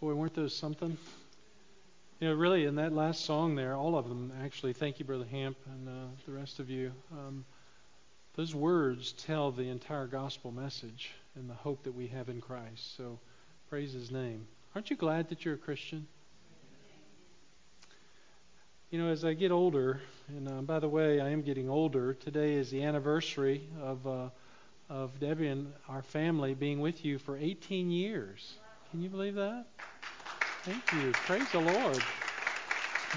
Boy, weren't those something? You know, really, in that last song there, all of them actually, thank you, Brother Hamp, and uh, the rest of you. Um, those words tell the entire gospel message and the hope that we have in Christ. So praise his name. Aren't you glad that you're a Christian? You know, as I get older, and uh, by the way, I am getting older. Today is the anniversary of uh, of Debbie and our family being with you for 18 years. Can you believe that? Thank you. Praise the Lord.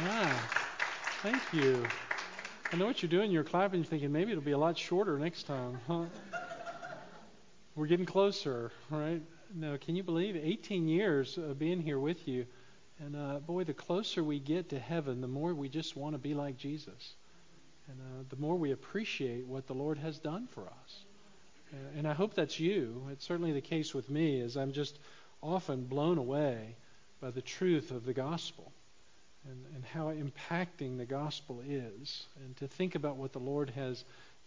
Yeah. Thank you. I know what you're doing. You're clapping. You're thinking maybe it'll be a lot shorter next time. Huh? We're getting closer, right? No, can you believe 18 years of being here with you? And uh, boy, the closer we get to heaven, the more we just want to be like Jesus. And uh, the more we appreciate what the Lord has done for us. Uh, and I hope that's you. It's certainly the case with me, as I'm just often blown away by the truth of the gospel and, and how impacting the gospel is, and to think about what the Lord has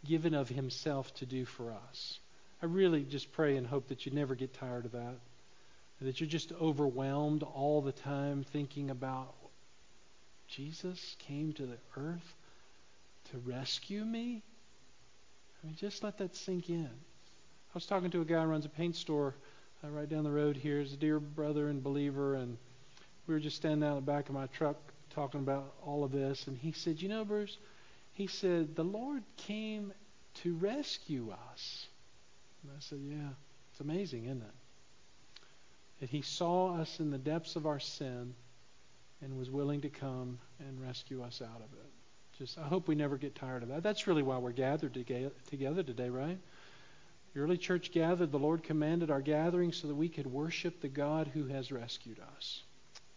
given of Himself to do for us. I really just pray and hope that you never get tired of that, that you're just overwhelmed all the time thinking about Jesus came to the earth to rescue me. I mean, just let that sink in. I was talking to a guy who runs a paint store uh, right down the road here. He's a dear brother and believer, and we were just standing out in the back of my truck talking about all of this, and he said, "You know, Bruce," he said, "the Lord came to rescue us." And I said, "Yeah, it's amazing, isn't it? That He saw us in the depths of our sin and was willing to come and rescue us out of it." Just, I hope we never get tired of that. That's really why we're gathered together today, right? The early church gathered. The Lord commanded our gathering so that we could worship the God who has rescued us.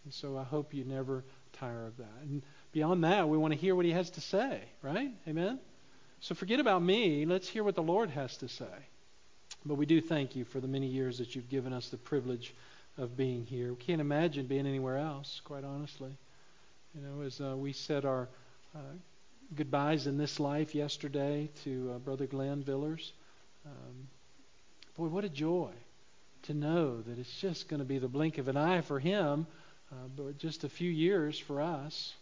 And so I hope you never tire of that. And beyond that, we want to hear what he has to say, right? Amen? So forget about me. Let's hear what the Lord has to say. But we do thank you for the many years that you've given us the privilege of being here. We can't imagine being anywhere else, quite honestly. You know, as uh, we said our uh, goodbyes in this life yesterday to uh, Brother Glenn Villers, um, boy, what a joy to know that it's just going to be the blink of an eye for him uh, but just a few years for us.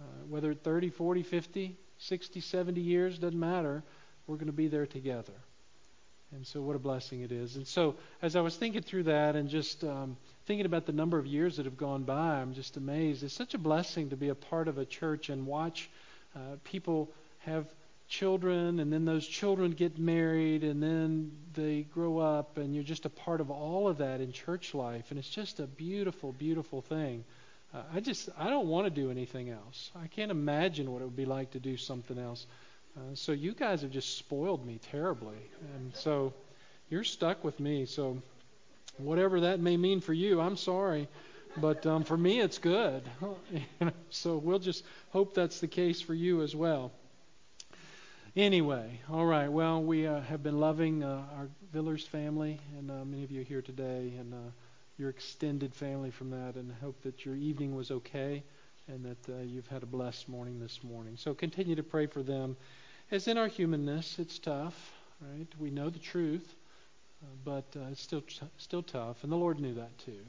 Uh, whether 30, 40, 50, 60, 70 years, doesn't matter. We're going to be there together. And so, what a blessing it is. And so, as I was thinking through that and just um, thinking about the number of years that have gone by, I'm just amazed. It's such a blessing to be a part of a church and watch uh, people have children, and then those children get married, and then they grow up, and you're just a part of all of that in church life. And it's just a beautiful, beautiful thing. Uh, I just, I don't want to do anything else. I can't imagine what it would be like to do something else. Uh, so you guys have just spoiled me terribly. And so you're stuck with me. So whatever that may mean for you, I'm sorry. But um, for me, it's good. so we'll just hope that's the case for you as well. Anyway, all right. Well, we uh, have been loving uh, our Villers family, and uh, many of you here today, and uh, your extended family from that, and hope that your evening was okay, and that uh, you've had a blessed morning this morning. So continue to pray for them. As in our humanness, it's tough, right? We know the truth, uh, but it's still still tough, and the Lord knew that too,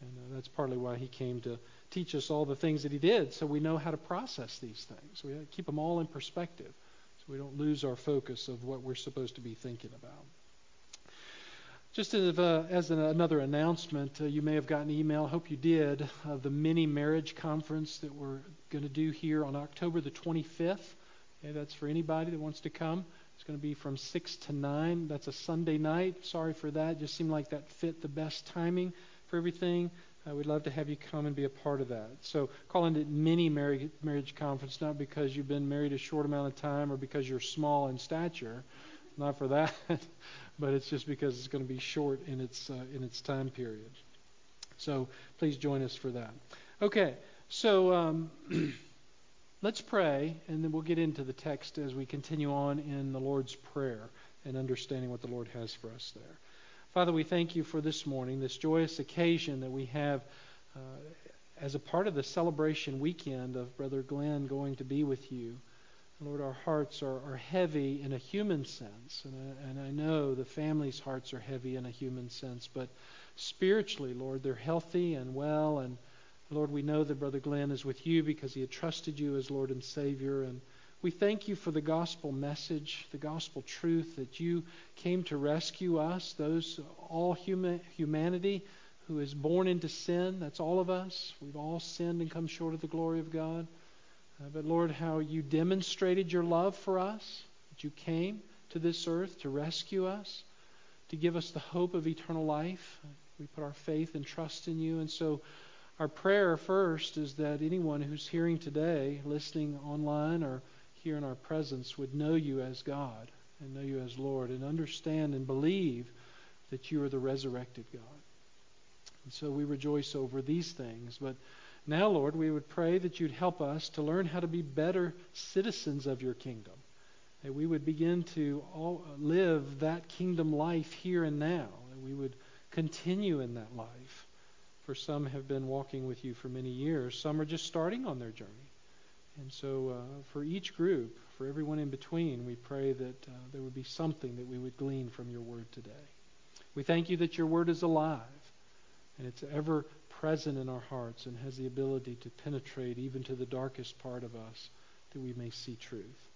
and that's partly why He came to teach us all the things that He did, so we know how to process these things. We keep them all in perspective we don't lose our focus of what we're supposed to be thinking about. Just as, uh, as an, another announcement, uh, you may have gotten an email, hope you did, of the mini marriage conference that we're going to do here on October the 25th. Okay, that's for anybody that wants to come. It's going to be from 6 to 9. That's a Sunday night. Sorry for that. Just seemed like that fit the best timing for everything. Uh, we'd love to have you come and be a part of that. So, calling it mini marriage conference, not because you've been married a short amount of time or because you're small in stature, not for that, but it's just because it's going to be short in its uh, in its time period. So, please join us for that. Okay, so um, let's pray, and then we'll get into the text as we continue on in the Lord's Prayer and understanding what the Lord has for us there. Father, we thank you for this morning, this joyous occasion that we have uh, as a part of the celebration weekend of Brother Glenn going to be with you. Lord, our hearts are, are heavy in a human sense, and I, and I know the family's hearts are heavy in a human sense, but spiritually, Lord, they're healthy and well. And Lord, we know that Brother Glenn is with you because he had trusted you as Lord and Savior. And we thank you for the gospel message, the gospel truth that you came to rescue us, those all human, humanity who is born into sin. That's all of us. We've all sinned and come short of the glory of God. Uh, but Lord, how you demonstrated your love for us, that you came to this earth to rescue us, to give us the hope of eternal life. We put our faith and trust in you. And so, our prayer first is that anyone who's hearing today, listening online or here in our presence, would know you as God and know you as Lord and understand and believe that you are the resurrected God. And so we rejoice over these things. But now, Lord, we would pray that you'd help us to learn how to be better citizens of your kingdom that we would begin to live that kingdom life here and now, that we would continue in that life. For some have been walking with you for many years, some are just starting on their journey. And so, uh, for each group, for everyone in between, we pray that uh, there would be something that we would glean from your word today. We thank you that your word is alive and it's ever present in our hearts and has the ability to penetrate even to the darkest part of us that we may see truth.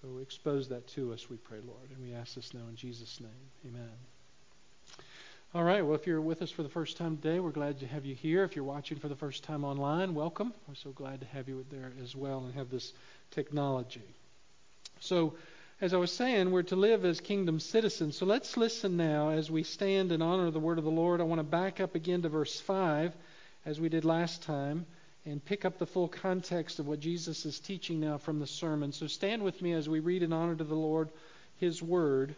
So expose that to us, we pray, Lord. And we ask this now in Jesus' name. Amen. All right. Well, if you're with us for the first time today, we're glad to have you here. If you're watching for the first time online, welcome. We're so glad to have you there as well and have this technology. So, as I was saying, we're to live as kingdom citizens. So let's listen now as we stand in honor of the word of the Lord. I want to back up again to verse 5 as we did last time and pick up the full context of what Jesus is teaching now from the sermon. So stand with me as we read in honor to the Lord his word,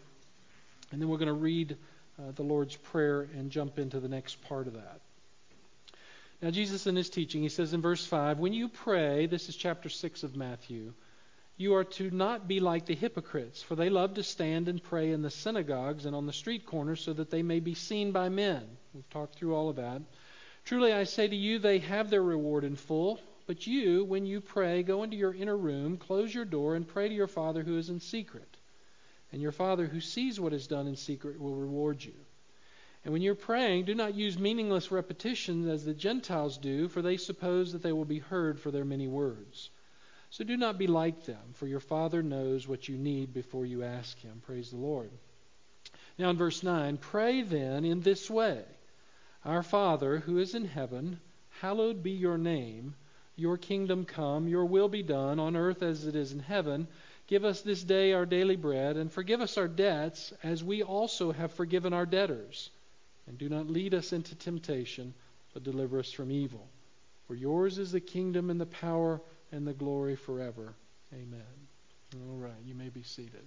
and then we're going to read uh, the Lord's prayer and jump into the next part of that. Now, Jesus in his teaching, he says in verse 5, When you pray, this is chapter 6 of Matthew, you are to not be like the hypocrites, for they love to stand and pray in the synagogues and on the street corners so that they may be seen by men. We've talked through all of that. Truly I say to you, they have their reward in full. But you, when you pray, go into your inner room, close your door, and pray to your Father who is in secret. And your Father who sees what is done in secret will reward you. And when you're praying, do not use meaningless repetitions as the Gentiles do, for they suppose that they will be heard for their many words. So do not be like them, for your Father knows what you need before you ask Him. Praise the Lord. Now in verse 9, pray then in this way. Our Father, who is in heaven, hallowed be your name. Your kingdom come, your will be done on earth as it is in heaven. Give us this day our daily bread, and forgive us our debts, as we also have forgiven our debtors. And do not lead us into temptation, but deliver us from evil. For yours is the kingdom and the power and the glory forever. Amen. All right, you may be seated.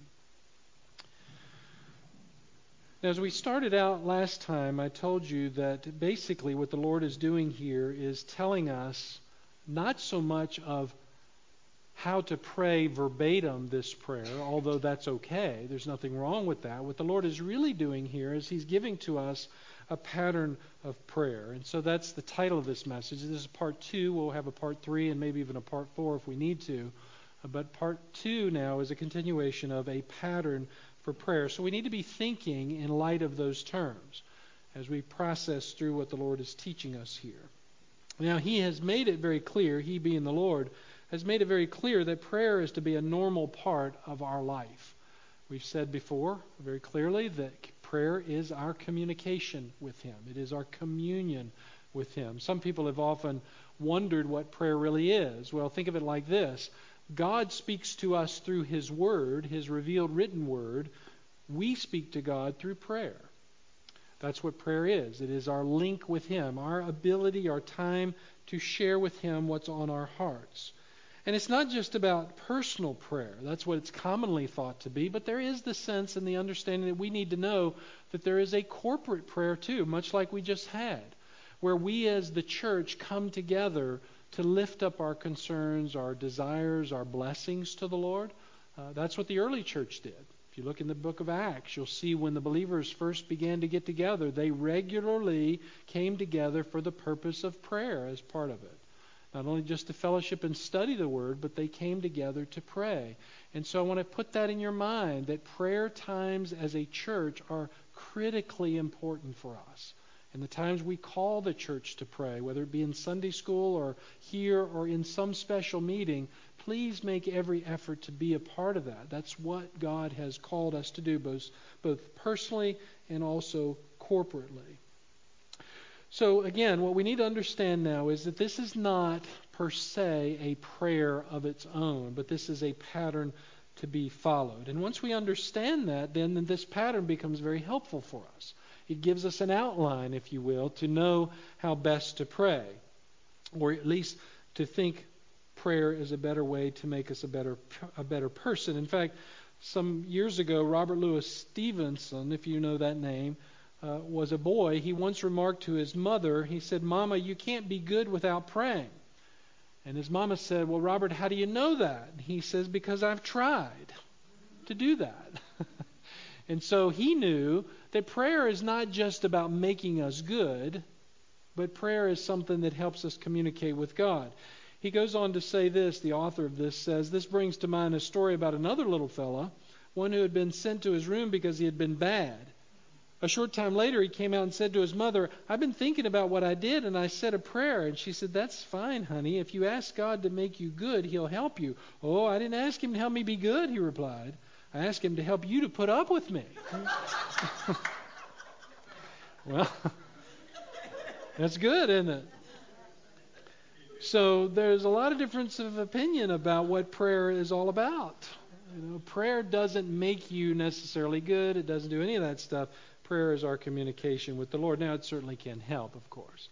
As we started out last time, I told you that basically what the Lord is doing here is telling us not so much of how to pray verbatim this prayer, although that's okay. There's nothing wrong with that. What the Lord is really doing here is He's giving to us a pattern of prayer. And so that's the title of this message. This is part two. We'll have a part three and maybe even a part four if we need to. But part two now is a continuation of a pattern for prayer. So we need to be thinking in light of those terms as we process through what the Lord is teaching us here. Now, He has made it very clear, He being the Lord, has made it very clear that prayer is to be a normal part of our life. We've said before very clearly that prayer is our communication with Him, it is our communion with Him. Some people have often wondered what prayer really is. Well, think of it like this God speaks to us through His Word, His revealed written Word. We speak to God through prayer. That's what prayer is. It is our link with Him, our ability, our time to share with Him what's on our hearts. And it's not just about personal prayer. That's what it's commonly thought to be. But there is the sense and the understanding that we need to know that there is a corporate prayer too, much like we just had, where we as the church come together to lift up our concerns, our desires, our blessings to the Lord. Uh, that's what the early church did. If you look in the book of Acts, you'll see when the believers first began to get together, they regularly came together for the purpose of prayer as part of it. Not only just to fellowship and study the word, but they came together to pray. And so I want to put that in your mind that prayer times as a church are critically important for us. and the times we call the church to pray, whether it be in Sunday school or here or in some special meeting, please make every effort to be a part of that. That's what God has called us to do, both, both personally and also corporately. So, again, what we need to understand now is that this is not per se a prayer of its own, but this is a pattern to be followed. And once we understand that, then this pattern becomes very helpful for us. It gives us an outline, if you will, to know how best to pray, or at least to think prayer is a better way to make us a better a better person. In fact, some years ago, Robert Louis Stevenson, if you know that name, uh, was a boy. He once remarked to his mother, he said, "Mama, you can't be good without praying." And his mama said, "Well, Robert, how do you know that?" He says, "Because I've tried to do that." and so he knew that prayer is not just about making us good, but prayer is something that helps us communicate with God. He goes on to say this, the author of this says, This brings to mind a story about another little fella, one who had been sent to his room because he had been bad. A short time later, he came out and said to his mother, I've been thinking about what I did, and I said a prayer. And she said, That's fine, honey. If you ask God to make you good, He'll help you. Oh, I didn't ask Him to help me be good, he replied. I asked Him to help you to put up with me. well, that's good, isn't it? So there's a lot of difference of opinion about what prayer is all about. You know, prayer doesn't make you necessarily good. It doesn't do any of that stuff. Prayer is our communication with the Lord. Now, it certainly can help, of course,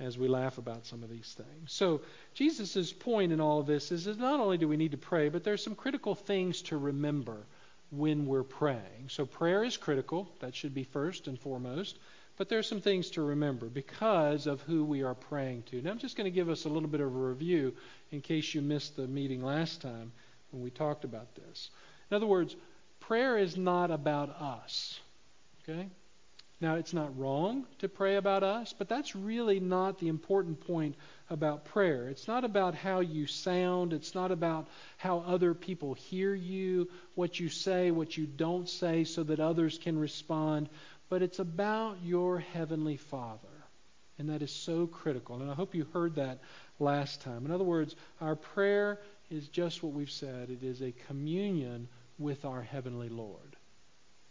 as we laugh about some of these things. So, Jesus' point in all of this is that not only do we need to pray, but there's some critical things to remember when we're praying. So, prayer is critical. That should be first and foremost. But there are some things to remember because of who we are praying to. Now, I'm just going to give us a little bit of a review in case you missed the meeting last time when we talked about this. In other words, prayer is not about us. Okay? Now, it's not wrong to pray about us, but that's really not the important point about prayer. It's not about how you sound, it's not about how other people hear you, what you say, what you don't say, so that others can respond but it's about your Heavenly Father. And that is so critical. And I hope you heard that last time. In other words, our prayer is just what we've said it is a communion with our Heavenly Lord.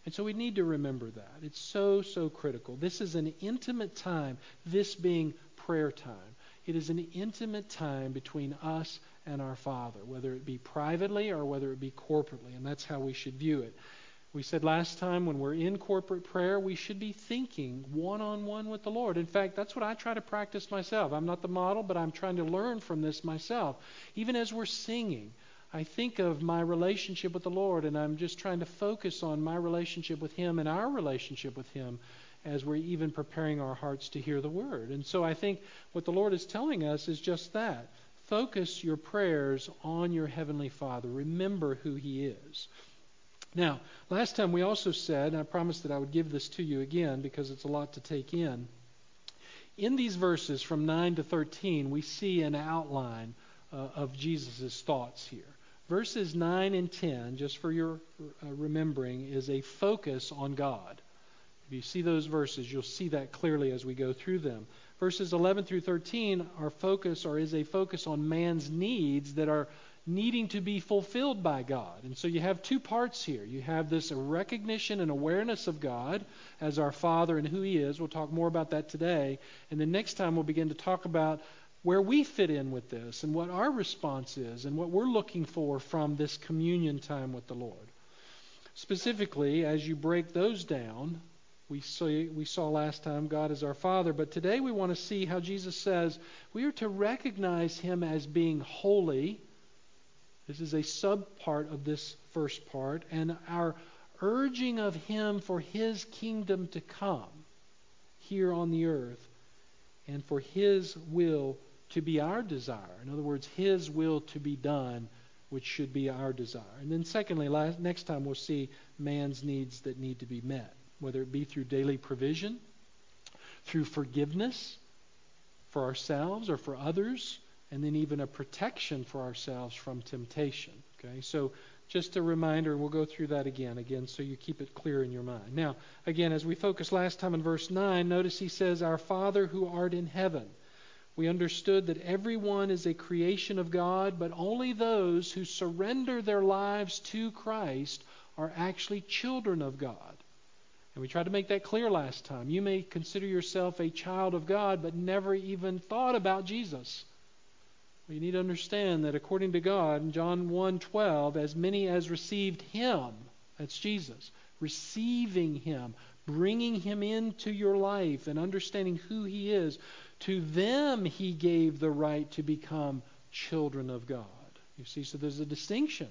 And so we need to remember that. It's so, so critical. This is an intimate time, this being prayer time. It is an intimate time between us and our Father, whether it be privately or whether it be corporately. And that's how we should view it. We said last time when we're in corporate prayer, we should be thinking one on one with the Lord. In fact, that's what I try to practice myself. I'm not the model, but I'm trying to learn from this myself. Even as we're singing, I think of my relationship with the Lord, and I'm just trying to focus on my relationship with Him and our relationship with Him as we're even preparing our hearts to hear the Word. And so I think what the Lord is telling us is just that. Focus your prayers on your Heavenly Father. Remember who He is. Now, last time we also said, and I promised that I would give this to you again because it's a lot to take in. In these verses from 9 to 13, we see an outline uh, of Jesus' thoughts here. Verses 9 and 10, just for your uh, remembering, is a focus on God. If you see those verses, you'll see that clearly as we go through them. Verses 11 through 13 are focus or is a focus on man's needs that are needing to be fulfilled by God. And so you have two parts here. You have this recognition and awareness of God as our Father and who He is. We'll talk more about that today. And then next time we'll begin to talk about where we fit in with this and what our response is and what we're looking for from this communion time with the Lord. Specifically, as you break those down, we saw, we saw last time God is our Father, but today we want to see how Jesus says we are to recognize Him as being holy this is a subpart of this first part. And our urging of Him for His kingdom to come here on the earth and for His will to be our desire. In other words, His will to be done, which should be our desire. And then, secondly, last, next time we'll see man's needs that need to be met, whether it be through daily provision, through forgiveness for ourselves or for others and then even a protection for ourselves from temptation. Okay, so just a reminder, and we'll go through that again, again, so you keep it clear in your mind. Now, again, as we focused last time in verse 9, notice he says, Our Father who art in heaven. We understood that everyone is a creation of God, but only those who surrender their lives to Christ are actually children of God. And we tried to make that clear last time. You may consider yourself a child of God, but never even thought about Jesus. Well, you need to understand that according to God, in John 1:12, as many as received him, that's Jesus, receiving him, bringing him into your life and understanding who he is, to them he gave the right to become children of God. You see, so there's a distinction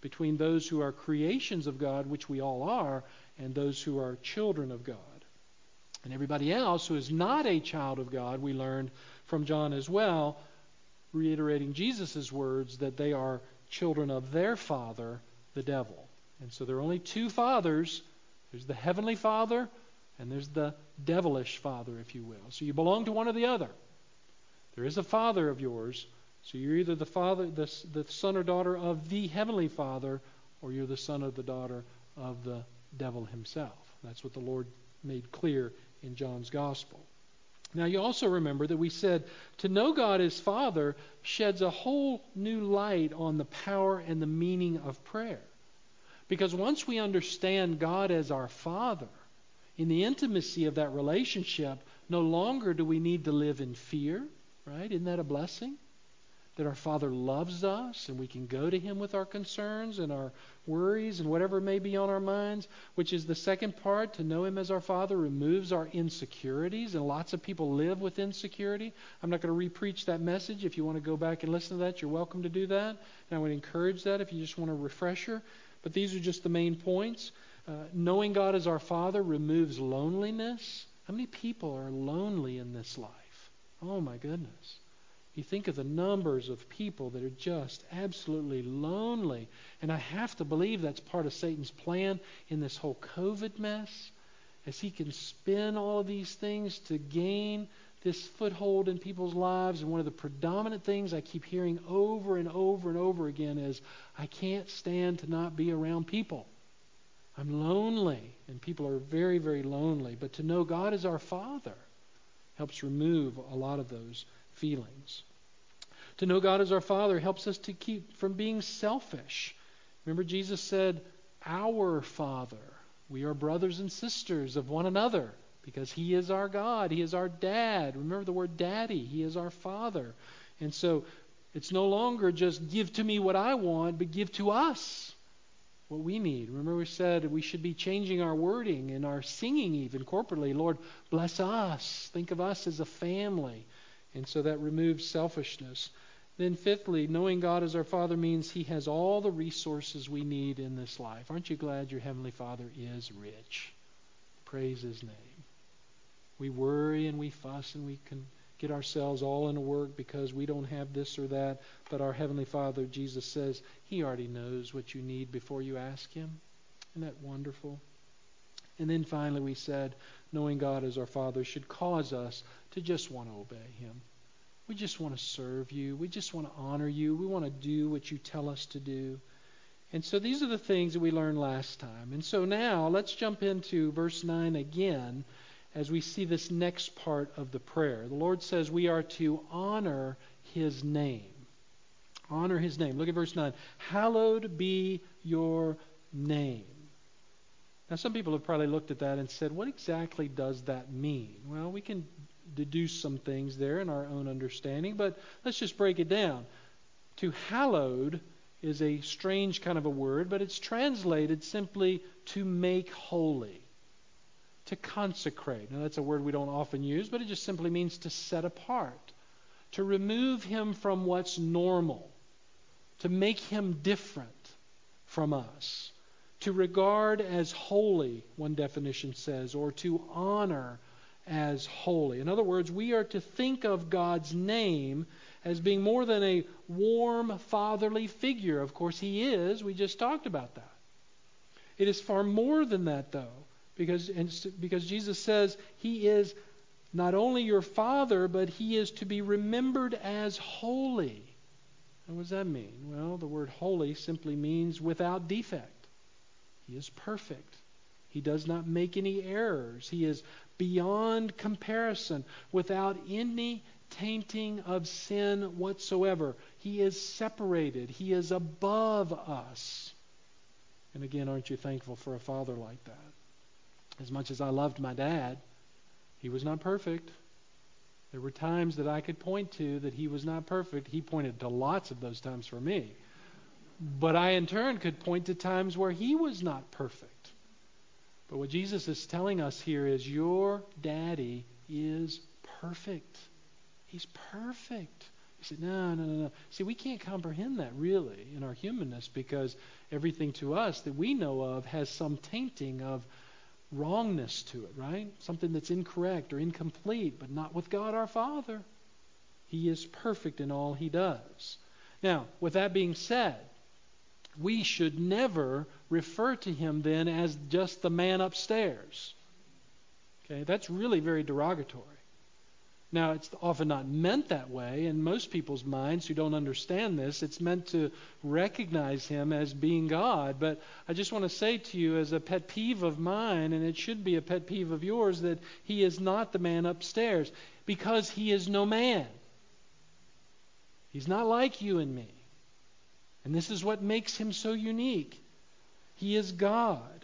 between those who are creations of God, which we all are, and those who are children of God. And everybody else who is not a child of God, we learned from John as well, reiterating Jesus' words that they are children of their father, the devil. And so there are only two fathers there's the heavenly father and there's the devilish father, if you will. So you belong to one or the other. There is a father of yours, so you're either the father, the, the son or daughter of the heavenly father, or you're the son or the daughter of the devil himself. That's what the Lord made clear in John's gospel. Now, you also remember that we said to know God as Father sheds a whole new light on the power and the meaning of prayer. Because once we understand God as our Father, in the intimacy of that relationship, no longer do we need to live in fear, right? Isn't that a blessing? That our Father loves us and we can go to Him with our concerns and our worries and whatever may be on our minds, which is the second part. To know Him as our Father removes our insecurities, and lots of people live with insecurity. I'm not going to repreach that message. If you want to go back and listen to that, you're welcome to do that. And I would encourage that if you just want a refresher. But these are just the main points. Uh, knowing God as our Father removes loneliness. How many people are lonely in this life? Oh, my goodness. You think of the numbers of people that are just absolutely lonely. And I have to believe that's part of Satan's plan in this whole COVID mess, as he can spin all of these things to gain this foothold in people's lives. And one of the predominant things I keep hearing over and over and over again is I can't stand to not be around people. I'm lonely. And people are very, very lonely. But to know God as our Father helps remove a lot of those feelings. To know God as our Father helps us to keep from being selfish. Remember, Jesus said, Our Father. We are brothers and sisters of one another because He is our God. He is our dad. Remember the word daddy. He is our Father. And so it's no longer just give to me what I want, but give to us what we need. Remember, we said we should be changing our wording and our singing even corporately. Lord, bless us. Think of us as a family. And so that removes selfishness. Then, fifthly, knowing God as our Father means He has all the resources we need in this life. Aren't you glad your Heavenly Father is rich? Praise His name. We worry and we fuss and we can get ourselves all in a work because we don't have this or that. But our Heavenly Father, Jesus says, He already knows what you need before you ask Him. Isn't that wonderful? And then finally, we said, knowing God as our Father should cause us to just want to obey Him. We just want to serve you. We just want to honor you. We want to do what you tell us to do. And so these are the things that we learned last time. And so now let's jump into verse 9 again as we see this next part of the prayer. The Lord says we are to honor his name. Honor his name. Look at verse 9. Hallowed be your name. Now, some people have probably looked at that and said, what exactly does that mean? Well, we can deduce some things there in our own understanding, but let's just break it down. To hallowed is a strange kind of a word, but it's translated simply to make holy, to consecrate. Now, that's a word we don't often use, but it just simply means to set apart, to remove him from what's normal, to make him different from us, to regard as holy, one definition says, or to honor as holy. In other words, we are to think of God's name as being more than a warm fatherly figure. Of course, He is. We just talked about that. It is far more than that, though, because, because Jesus says He is not only your Father, but He is to be remembered as holy. What does that mean? Well, the word holy simply means without defect. He is perfect. He does not make any errors. He is beyond comparison, without any tainting of sin whatsoever. He is separated. He is above us. And again, aren't you thankful for a father like that? As much as I loved my dad, he was not perfect. There were times that I could point to that he was not perfect. He pointed to lots of those times for me. But I, in turn, could point to times where he was not perfect. But what Jesus is telling us here is your daddy is perfect. He's perfect. He said, no, no, no, no. See, we can't comprehend that really in our humanness because everything to us that we know of has some tainting of wrongness to it, right? Something that's incorrect or incomplete, but not with God our Father. He is perfect in all he does. Now, with that being said, we should never refer to him then as just the man upstairs. Okay, that's really very derogatory. Now, it's often not meant that way. In most people's minds who don't understand this, it's meant to recognize him as being God. But I just want to say to you, as a pet peeve of mine, and it should be a pet peeve of yours, that he is not the man upstairs because he is no man. He's not like you and me. And this is what makes him so unique. He is God.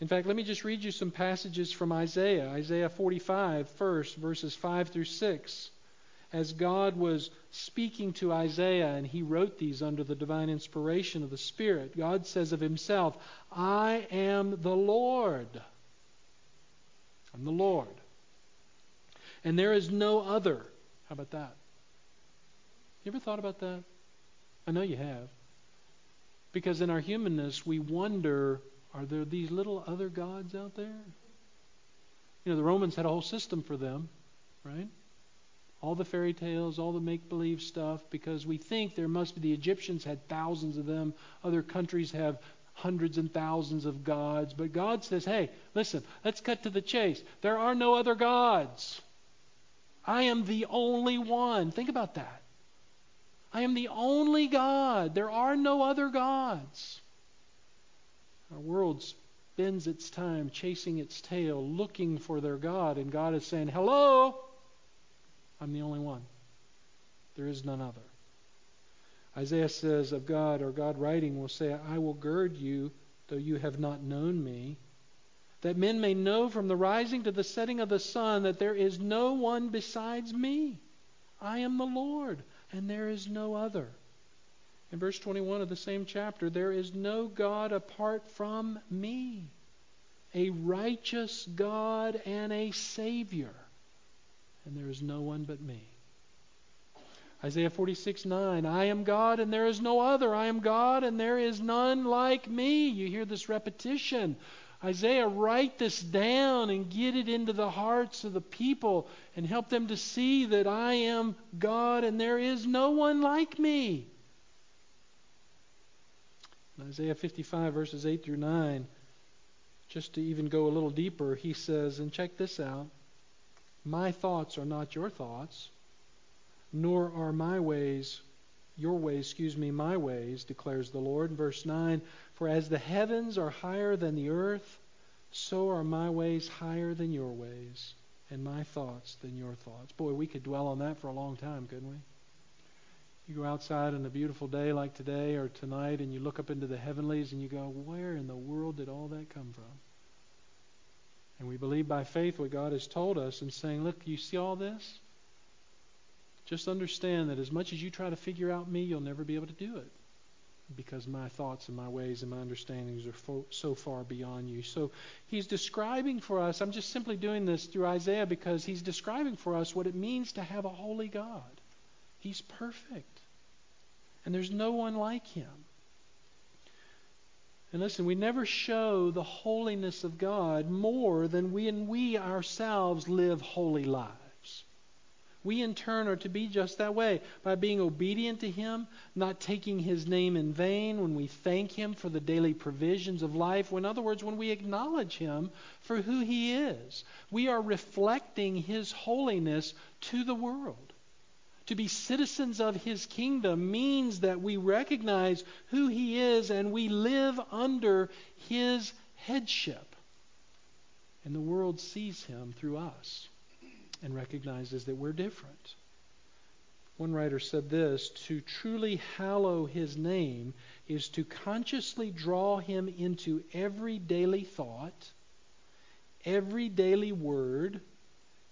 In fact, let me just read you some passages from Isaiah. Isaiah 45, first, verses 5 through 6. As God was speaking to Isaiah, and he wrote these under the divine inspiration of the Spirit, God says of himself, I am the Lord. I'm the Lord. And there is no other. How about that? You ever thought about that? I know you have. Because in our humanness, we wonder are there these little other gods out there? You know, the Romans had a whole system for them, right? All the fairy tales, all the make believe stuff, because we think there must be the Egyptians had thousands of them, other countries have hundreds and thousands of gods. But God says, hey, listen, let's cut to the chase. There are no other gods. I am the only one. Think about that. I am the only God. There are no other gods. Our world spends its time chasing its tail, looking for their God, and God is saying, Hello, I'm the only one. There is none other. Isaiah says of God, or God writing will say, I will gird you, though you have not known me, that men may know from the rising to the setting of the sun that there is no one besides me. I am the Lord, and there is no other. In verse 21 of the same chapter, there is no God apart from me, a righteous God and a Savior, and there is no one but me. Isaiah 46 9, I am God and there is no other. I am God and there is none like me. You hear this repetition. Isaiah, write this down and get it into the hearts of the people and help them to see that I am God and there is no one like me. Isaiah 55, verses 8 through 9, just to even go a little deeper, he says, and check this out My thoughts are not your thoughts, nor are my ways your ways, excuse me, my ways, declares the Lord. Verse 9 For as the heavens are higher than the earth, so are my ways higher than your ways, and my thoughts than your thoughts. Boy, we could dwell on that for a long time, couldn't we? You go outside on a beautiful day like today or tonight and you look up into the heavenlies and you go, where in the world did all that come from? And we believe by faith what God has told us and saying, look, you see all this? Just understand that as much as you try to figure out me, you'll never be able to do it because my thoughts and my ways and my understandings are fo- so far beyond you. So he's describing for us, I'm just simply doing this through Isaiah because he's describing for us what it means to have a holy God. He's perfect. And there's no one like him. And listen, we never show the holiness of God more than when we ourselves live holy lives. We, in turn, are to be just that way by being obedient to Him, not taking His name in vain when we thank Him for the daily provisions of life. In other words, when we acknowledge Him for who He is, we are reflecting His holiness to the world. To be citizens of his kingdom means that we recognize who he is and we live under his headship. And the world sees him through us and recognizes that we're different. One writer said this To truly hallow his name is to consciously draw him into every daily thought, every daily word,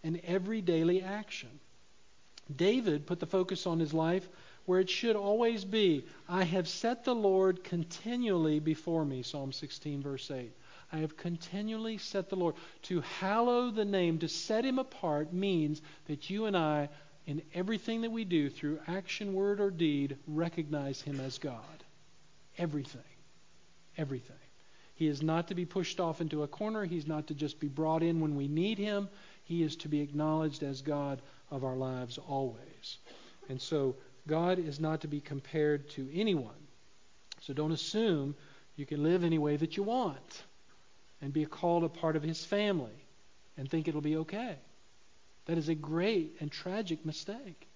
and every daily action. David put the focus on his life where it should always be I have set the Lord continually before me, Psalm 16, verse 8. I have continually set the Lord. To hallow the name, to set him apart, means that you and I, in everything that we do, through action, word, or deed, recognize him as God. Everything. Everything. He is not to be pushed off into a corner. He's not to just be brought in when we need him. He is to be acknowledged as God of our lives always. And so God is not to be compared to anyone. So don't assume you can live any way that you want and be called a part of his family and think it'll be okay. That is a great and tragic mistake.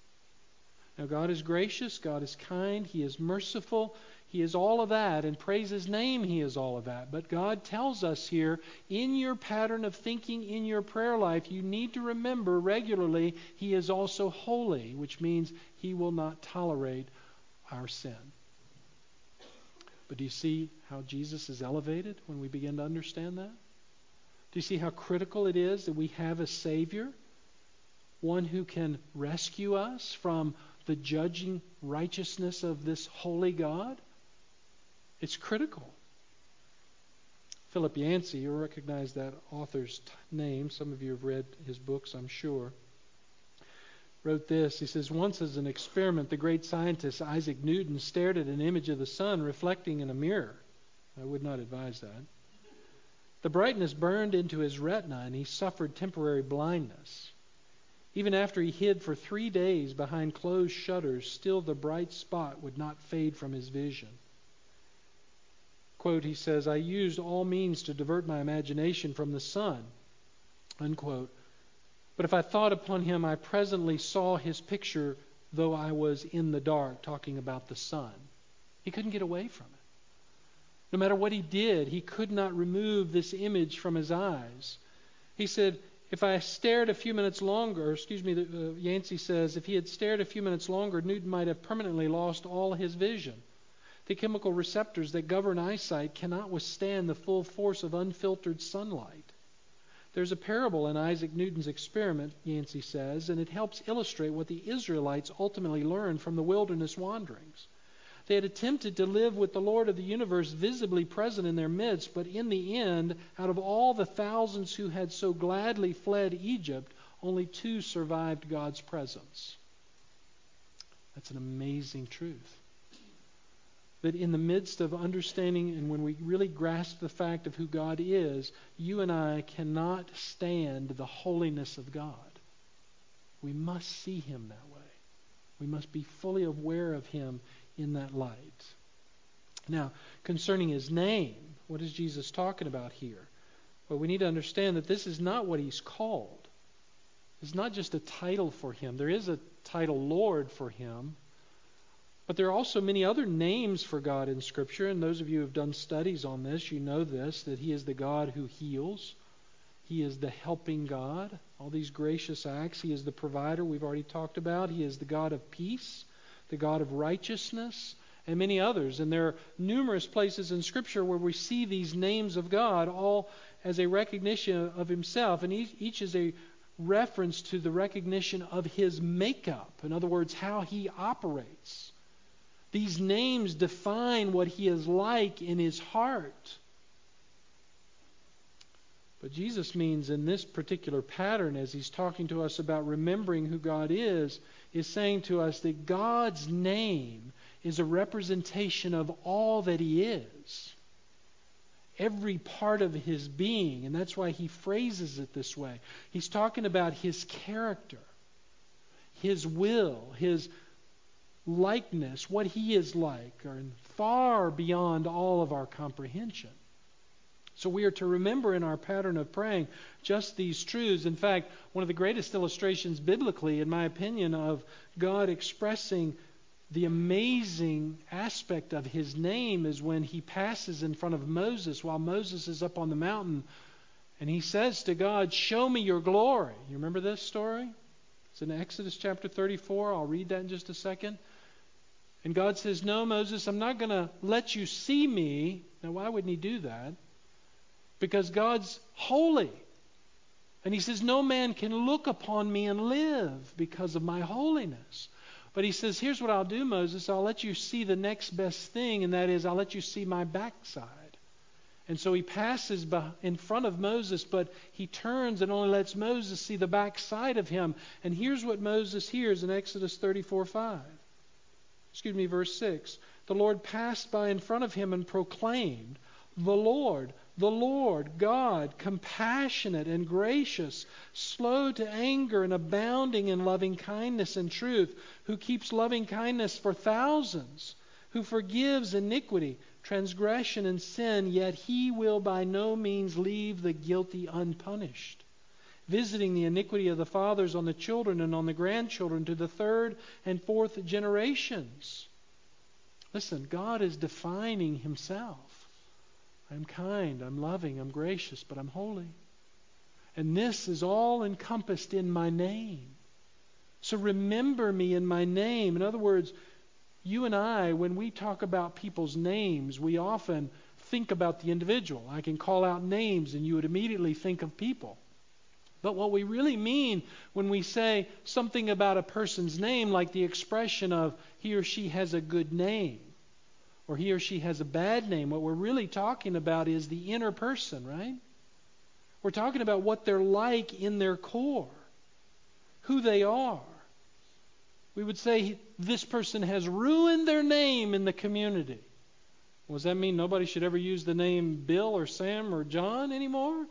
Now, God is gracious, God is kind, He is merciful, He is all of that, and praise His name, He is all of that. But God tells us here in your pattern of thinking, in your prayer life, you need to remember regularly He is also holy, which means He will not tolerate our sin. But do you see how Jesus is elevated when we begin to understand that? Do you see how critical it is that we have a Savior? One who can rescue us from the judging righteousness of this holy God? It's critical. Philip Yancey, you'll recognize that author's name. Some of you have read his books, I'm sure. Wrote this. He says, Once as an experiment, the great scientist Isaac Newton stared at an image of the sun reflecting in a mirror. I would not advise that. The brightness burned into his retina and he suffered temporary blindness. Even after he hid for three days behind closed shutters, still the bright spot would not fade from his vision. Quote, he says, I used all means to divert my imagination from the sun. Unquote. But if I thought upon him, I presently saw his picture, though I was in the dark, talking about the sun. He couldn't get away from it. No matter what he did, he could not remove this image from his eyes. He said, if I stared a few minutes longer, excuse me, uh, Yancey says, if he had stared a few minutes longer, Newton might have permanently lost all his vision. The chemical receptors that govern eyesight cannot withstand the full force of unfiltered sunlight. There's a parable in Isaac Newton's experiment, Yancey says, and it helps illustrate what the Israelites ultimately learned from the wilderness wanderings. They had attempted to live with the Lord of the universe visibly present in their midst, but in the end, out of all the thousands who had so gladly fled Egypt, only two survived God's presence. That's an amazing truth. That in the midst of understanding and when we really grasp the fact of who God is, you and I cannot stand the holiness of God. We must see Him that way. We must be fully aware of Him in that light. Now, concerning his name, what is Jesus talking about here? Well, we need to understand that this is not what he's called. It's not just a title for him. There is a title Lord for him, but there are also many other names for God in Scripture, and those of you who have done studies on this, you know this, that he is the God who heals. He is the helping God. All these gracious acts. He is the provider we've already talked about. He is the God of peace the God of righteousness, and many others. And there are numerous places in Scripture where we see these names of God all as a recognition of Himself, and each, each is a reference to the recognition of His makeup. In other words, how He operates. These names define what He is like in His heart. But Jesus means in this particular pattern, as he's talking to us about remembering who God is, is saying to us that God's name is a representation of all that He is. Every part of His being. And that's why He phrases it this way. He's talking about His character, His will, His likeness, what He is like, are far beyond all of our comprehension. So we are to remember in our pattern of praying just these truths. In fact, one of the greatest illustrations biblically, in my opinion, of God expressing the amazing aspect of his name is when he passes in front of Moses while Moses is up on the mountain and he says to God, Show me your glory. You remember this story? It's in Exodus chapter 34. I'll read that in just a second. And God says, No, Moses, I'm not going to let you see me. Now, why wouldn't he do that? because God's holy. And he says, No man can look upon me and live because of my holiness. But he says, Here's what I'll do, Moses. I'll let you see the next best thing, and that is, I'll let you see my backside. And so he passes in front of Moses, but he turns and only lets Moses see the backside of him. And here's what Moses hears in Exodus 34 5. Excuse me, verse 6. The Lord passed by in front of him and proclaimed, The Lord, the Lord God, compassionate and gracious, slow to anger and abounding in loving kindness and truth, who keeps loving kindness for thousands, who forgives iniquity, transgression, and sin, yet he will by no means leave the guilty unpunished, visiting the iniquity of the fathers on the children and on the grandchildren to the third and fourth generations. Listen, God is defining himself. I'm kind, I'm loving, I'm gracious, but I'm holy. And this is all encompassed in my name. So remember me in my name. In other words, you and I, when we talk about people's names, we often think about the individual. I can call out names and you would immediately think of people. But what we really mean when we say something about a person's name, like the expression of he or she has a good name, or he or she has a bad name, what we're really talking about is the inner person, right? We're talking about what they're like in their core, who they are. We would say this person has ruined their name in the community. does that mean nobody should ever use the name Bill or Sam or John anymore?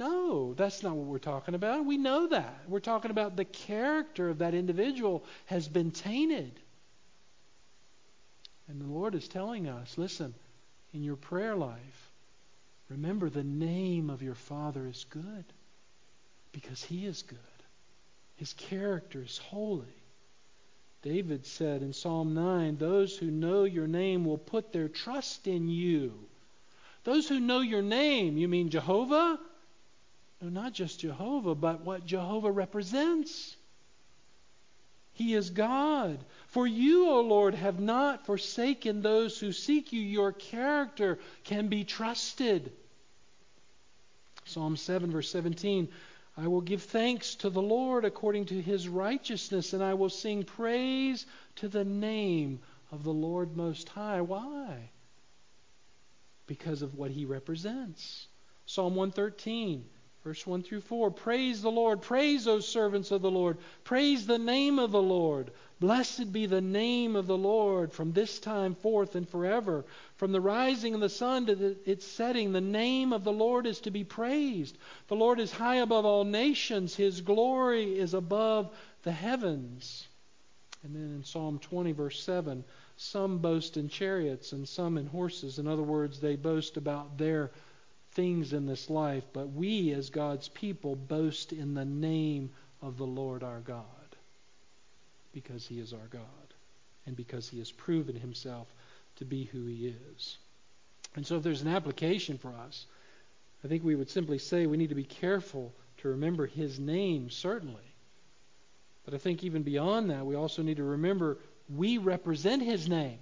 No, that's not what we're talking about. We know that. We're talking about the character of that individual has been tainted. And the Lord is telling us listen, in your prayer life, remember the name of your Father is good because He is good. His character is holy. David said in Psalm 9, Those who know your name will put their trust in you. Those who know your name, you mean Jehovah? No, not just Jehovah, but what Jehovah represents. He is God. For you, O Lord, have not forsaken those who seek you. Your character can be trusted. Psalm 7, verse 17 I will give thanks to the Lord according to his righteousness, and I will sing praise to the name of the Lord Most High. Why? Because of what he represents. Psalm 113 Verse 1 through 4 Praise the Lord. Praise, O servants of the Lord. Praise the name of the Lord. Blessed be the name of the Lord from this time forth and forever. From the rising of the sun to the, its setting, the name of the Lord is to be praised. The Lord is high above all nations, his glory is above the heavens. And then in Psalm 20, verse 7, some boast in chariots and some in horses. In other words, they boast about their things in this life, but we as God's people boast in the name of the Lord our God because he is our God and because he has proven himself to be who he is. And so if there's an application for us, I think we would simply say we need to be careful to remember his name, certainly. But I think even beyond that, we also need to remember we represent his name.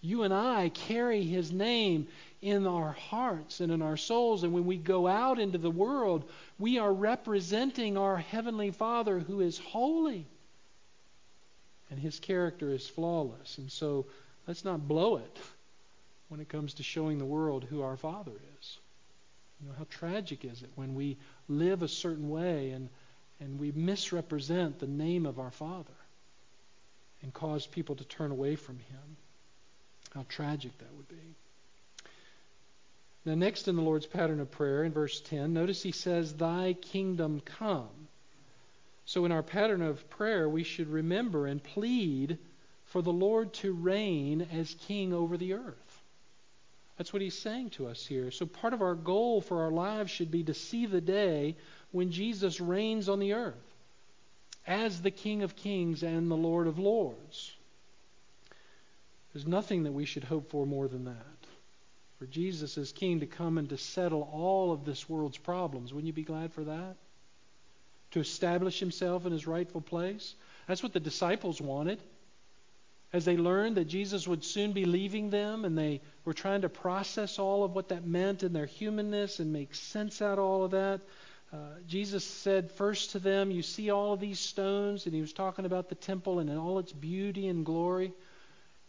You and I carry his name in our hearts and in our souls. And when we go out into the world, we are representing our Heavenly Father who is holy. And his character is flawless. And so let's not blow it when it comes to showing the world who our Father is. You know, how tragic is it when we live a certain way and, and we misrepresent the name of our Father and cause people to turn away from him? How tragic that would be. Now, next in the Lord's pattern of prayer, in verse 10, notice he says, Thy kingdom come. So, in our pattern of prayer, we should remember and plead for the Lord to reign as king over the earth. That's what he's saying to us here. So, part of our goal for our lives should be to see the day when Jesus reigns on the earth as the King of Kings and the Lord of Lords. There's nothing that we should hope for more than that. For Jesus is King to come and to settle all of this world's problems. Wouldn't you be glad for that? To establish himself in his rightful place? That's what the disciples wanted. As they learned that Jesus would soon be leaving them and they were trying to process all of what that meant in their humanness and make sense out of all of that, uh, Jesus said first to them, You see all of these stones? And he was talking about the temple and all its beauty and glory.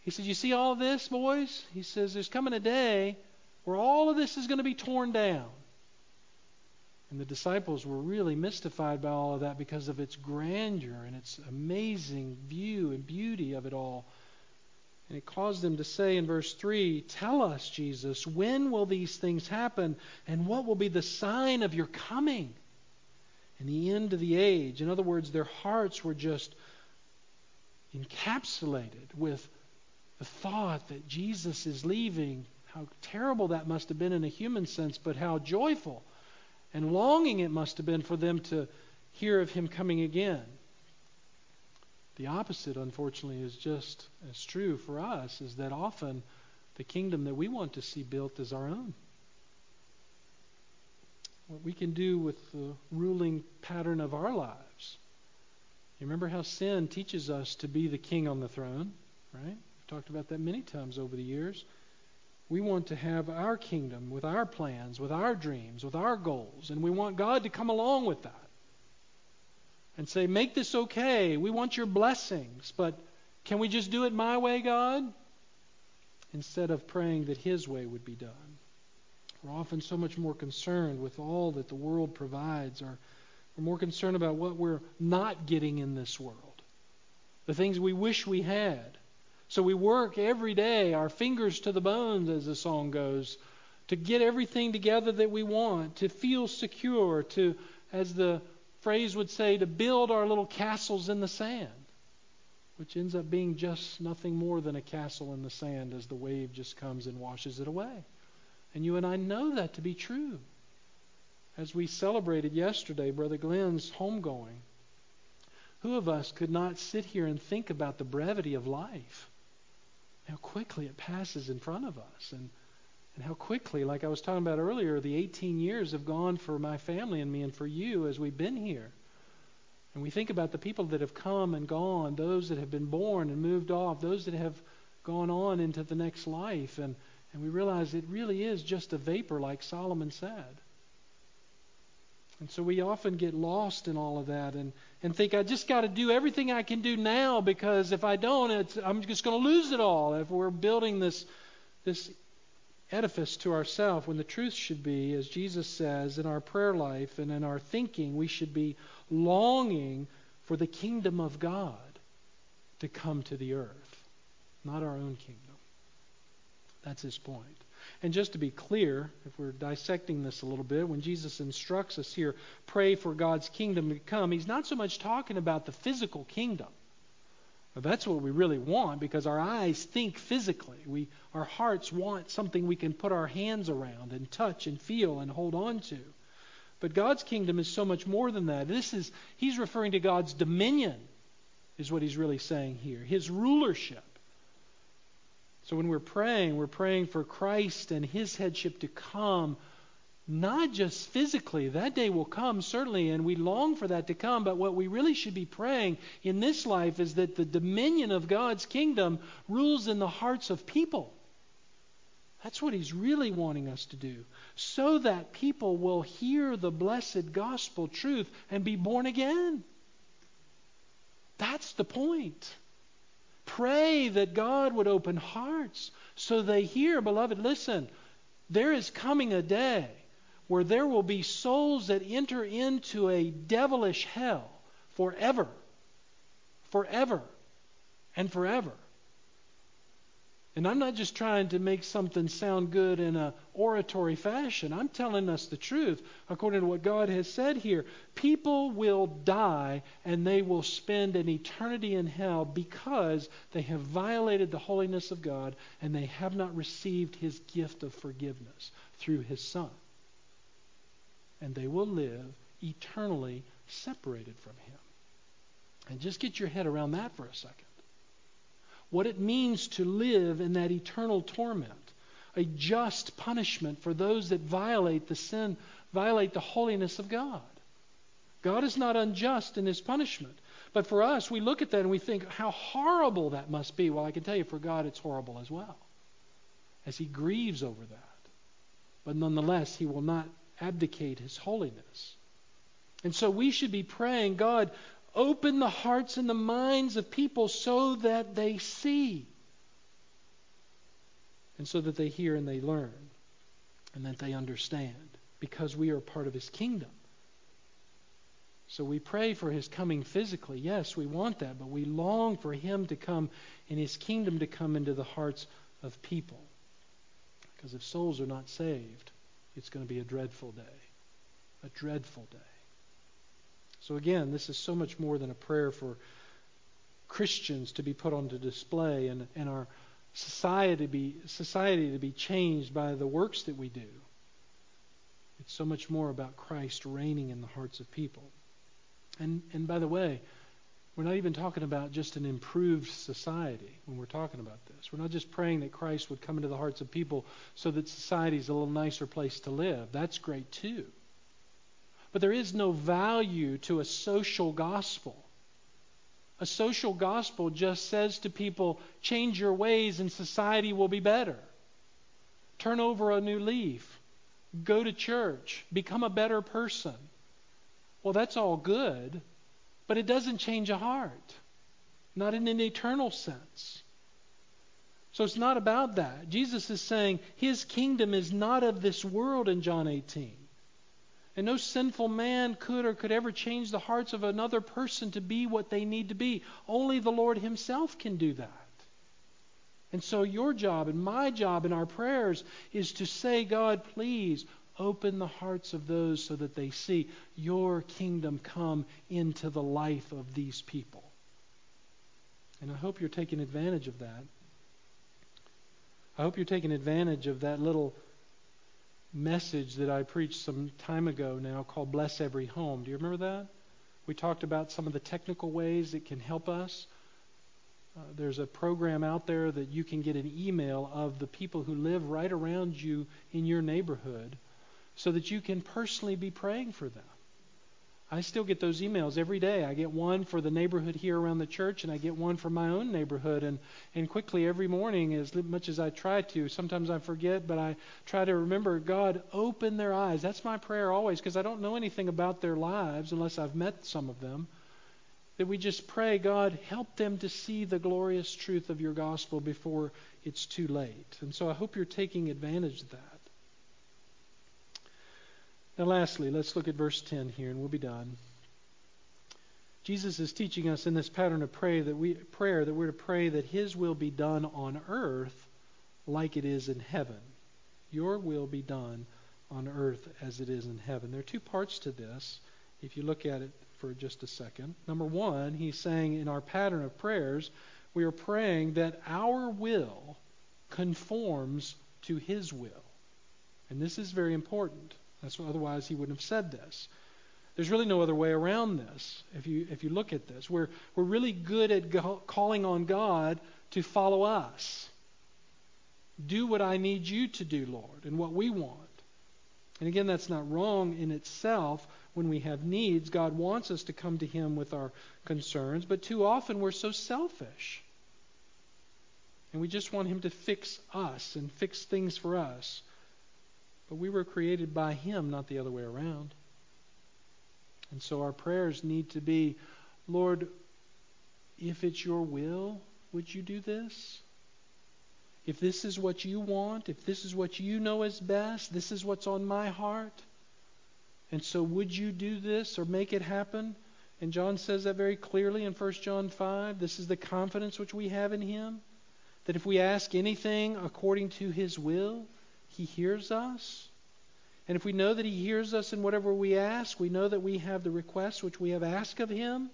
He said, You see all this, boys? He says, There's coming a day where all of this is going to be torn down. And the disciples were really mystified by all of that because of its grandeur and its amazing view and beauty of it all. And it caused them to say in verse 3 Tell us, Jesus, when will these things happen? And what will be the sign of your coming? And the end of the age. In other words, their hearts were just encapsulated with the thought that Jesus is leaving. How terrible that must have been in a human sense, but how joyful and longing it must have been for them to hear of him coming again. The opposite, unfortunately, is just as true for us, is that often the kingdom that we want to see built is our own. What we can do with the ruling pattern of our lives. You remember how sin teaches us to be the king on the throne, right? Talked about that many times over the years. We want to have our kingdom with our plans, with our dreams, with our goals, and we want God to come along with that and say, Make this okay. We want your blessings, but can we just do it my way, God? Instead of praying that His way would be done. We're often so much more concerned with all that the world provides, or we're more concerned about what we're not getting in this world, the things we wish we had. So we work every day, our fingers to the bones, as the song goes, to get everything together that we want, to feel secure, to, as the phrase would say, to build our little castles in the sand, which ends up being just nothing more than a castle in the sand as the wave just comes and washes it away. And you and I know that to be true. As we celebrated yesterday, Brother Glenn's homegoing, who of us could not sit here and think about the brevity of life? How quickly it passes in front of us and and how quickly like I was talking about earlier the 18 years have gone for my family and me and for you as we've been here. And we think about the people that have come and gone those that have been born and moved off those that have gone on into the next life. And and we realize it really is just a vapor like Solomon said and so we often get lost in all of that and, and think, I just got to do everything I can do now because if I don't, I'm just going to lose it all. If we're building this, this edifice to ourselves, when the truth should be, as Jesus says, in our prayer life and in our thinking, we should be longing for the kingdom of God to come to the earth, not our own kingdom. That's his point. And just to be clear, if we're dissecting this a little bit, when Jesus instructs us here, pray for God's kingdom to come, he's not so much talking about the physical kingdom. Now, that's what we really want because our eyes think physically. We, our hearts want something we can put our hands around and touch and feel and hold on to. But God's kingdom is so much more than that. This is he's referring to God's dominion is what he's really saying here. His rulership. So when we're praying, we're praying for Christ and his headship to come, not just physically. That day will come, certainly, and we long for that to come. But what we really should be praying in this life is that the dominion of God's kingdom rules in the hearts of people. That's what he's really wanting us to do. So that people will hear the blessed gospel truth and be born again. That's the point. Pray that God would open hearts so they hear. Beloved, listen, there is coming a day where there will be souls that enter into a devilish hell forever, forever, and forever. And I'm not just trying to make something sound good in an oratory fashion. I'm telling us the truth according to what God has said here. People will die and they will spend an eternity in hell because they have violated the holiness of God and they have not received his gift of forgiveness through his son. And they will live eternally separated from him. And just get your head around that for a second what it means to live in that eternal torment, a just punishment for those that violate the sin, violate the holiness of God. God is not unjust in his punishment. But for us, we look at that and we think how horrible that must be. Well, I can tell you for God, it's horrible as well, as he grieves over that. But nonetheless, he will not abdicate his holiness. And so we should be praying, God, Open the hearts and the minds of people so that they see. And so that they hear and they learn. And that they understand. Because we are part of His kingdom. So we pray for His coming physically. Yes, we want that. But we long for Him to come and His kingdom to come into the hearts of people. Because if souls are not saved, it's going to be a dreadful day. A dreadful day. So again, this is so much more than a prayer for Christians to be put on display and, and our society to be society to be changed by the works that we do. It's so much more about Christ reigning in the hearts of people. And and by the way, we're not even talking about just an improved society when we're talking about this. We're not just praying that Christ would come into the hearts of people so that society is a little nicer place to live. That's great too. But there is no value to a social gospel. A social gospel just says to people, change your ways and society will be better. Turn over a new leaf. Go to church. Become a better person. Well, that's all good, but it doesn't change a heart. Not in an eternal sense. So it's not about that. Jesus is saying his kingdom is not of this world in John 18. And no sinful man could or could ever change the hearts of another person to be what they need to be. Only the Lord Himself can do that. And so, your job and my job in our prayers is to say, God, please open the hearts of those so that they see your kingdom come into the life of these people. And I hope you're taking advantage of that. I hope you're taking advantage of that little message that I preached some time ago now called Bless Every Home. Do you remember that? We talked about some of the technical ways it can help us. Uh, there's a program out there that you can get an email of the people who live right around you in your neighborhood so that you can personally be praying for them. I still get those emails every day. I get one for the neighborhood here around the church, and I get one for my own neighborhood. And, and quickly every morning, as much as I try to, sometimes I forget, but I try to remember God, open their eyes. That's my prayer always, because I don't know anything about their lives unless I've met some of them. That we just pray, God, help them to see the glorious truth of your gospel before it's too late. And so I hope you're taking advantage of that. Now, lastly, let's look at verse 10 here, and we'll be done. Jesus is teaching us in this pattern of prayer that we prayer that we're to pray that His will be done on earth like it is in heaven. Your will be done on earth as it is in heaven. There are two parts to this. If you look at it for just a second, number one, he's saying in our pattern of prayers, we are praying that our will conforms to His will, and this is very important. That's otherwise he wouldn't have said this. There's really no other way around this. If you if you look at this, we're we're really good at go, calling on God to follow us. Do what I need you to do, Lord, and what we want. And again, that's not wrong in itself. When we have needs, God wants us to come to Him with our concerns, but too often we're so selfish. And we just want Him to fix us and fix things for us. But we were created by Him, not the other way around. And so our prayers need to be Lord, if it's your will, would you do this? If this is what you want, if this is what you know is best, this is what's on my heart. And so would you do this or make it happen? And John says that very clearly in 1 John 5. This is the confidence which we have in him that if we ask anything according to his will, he hears us? And if we know that he hears us in whatever we ask, we know that we have the request which we have asked of him.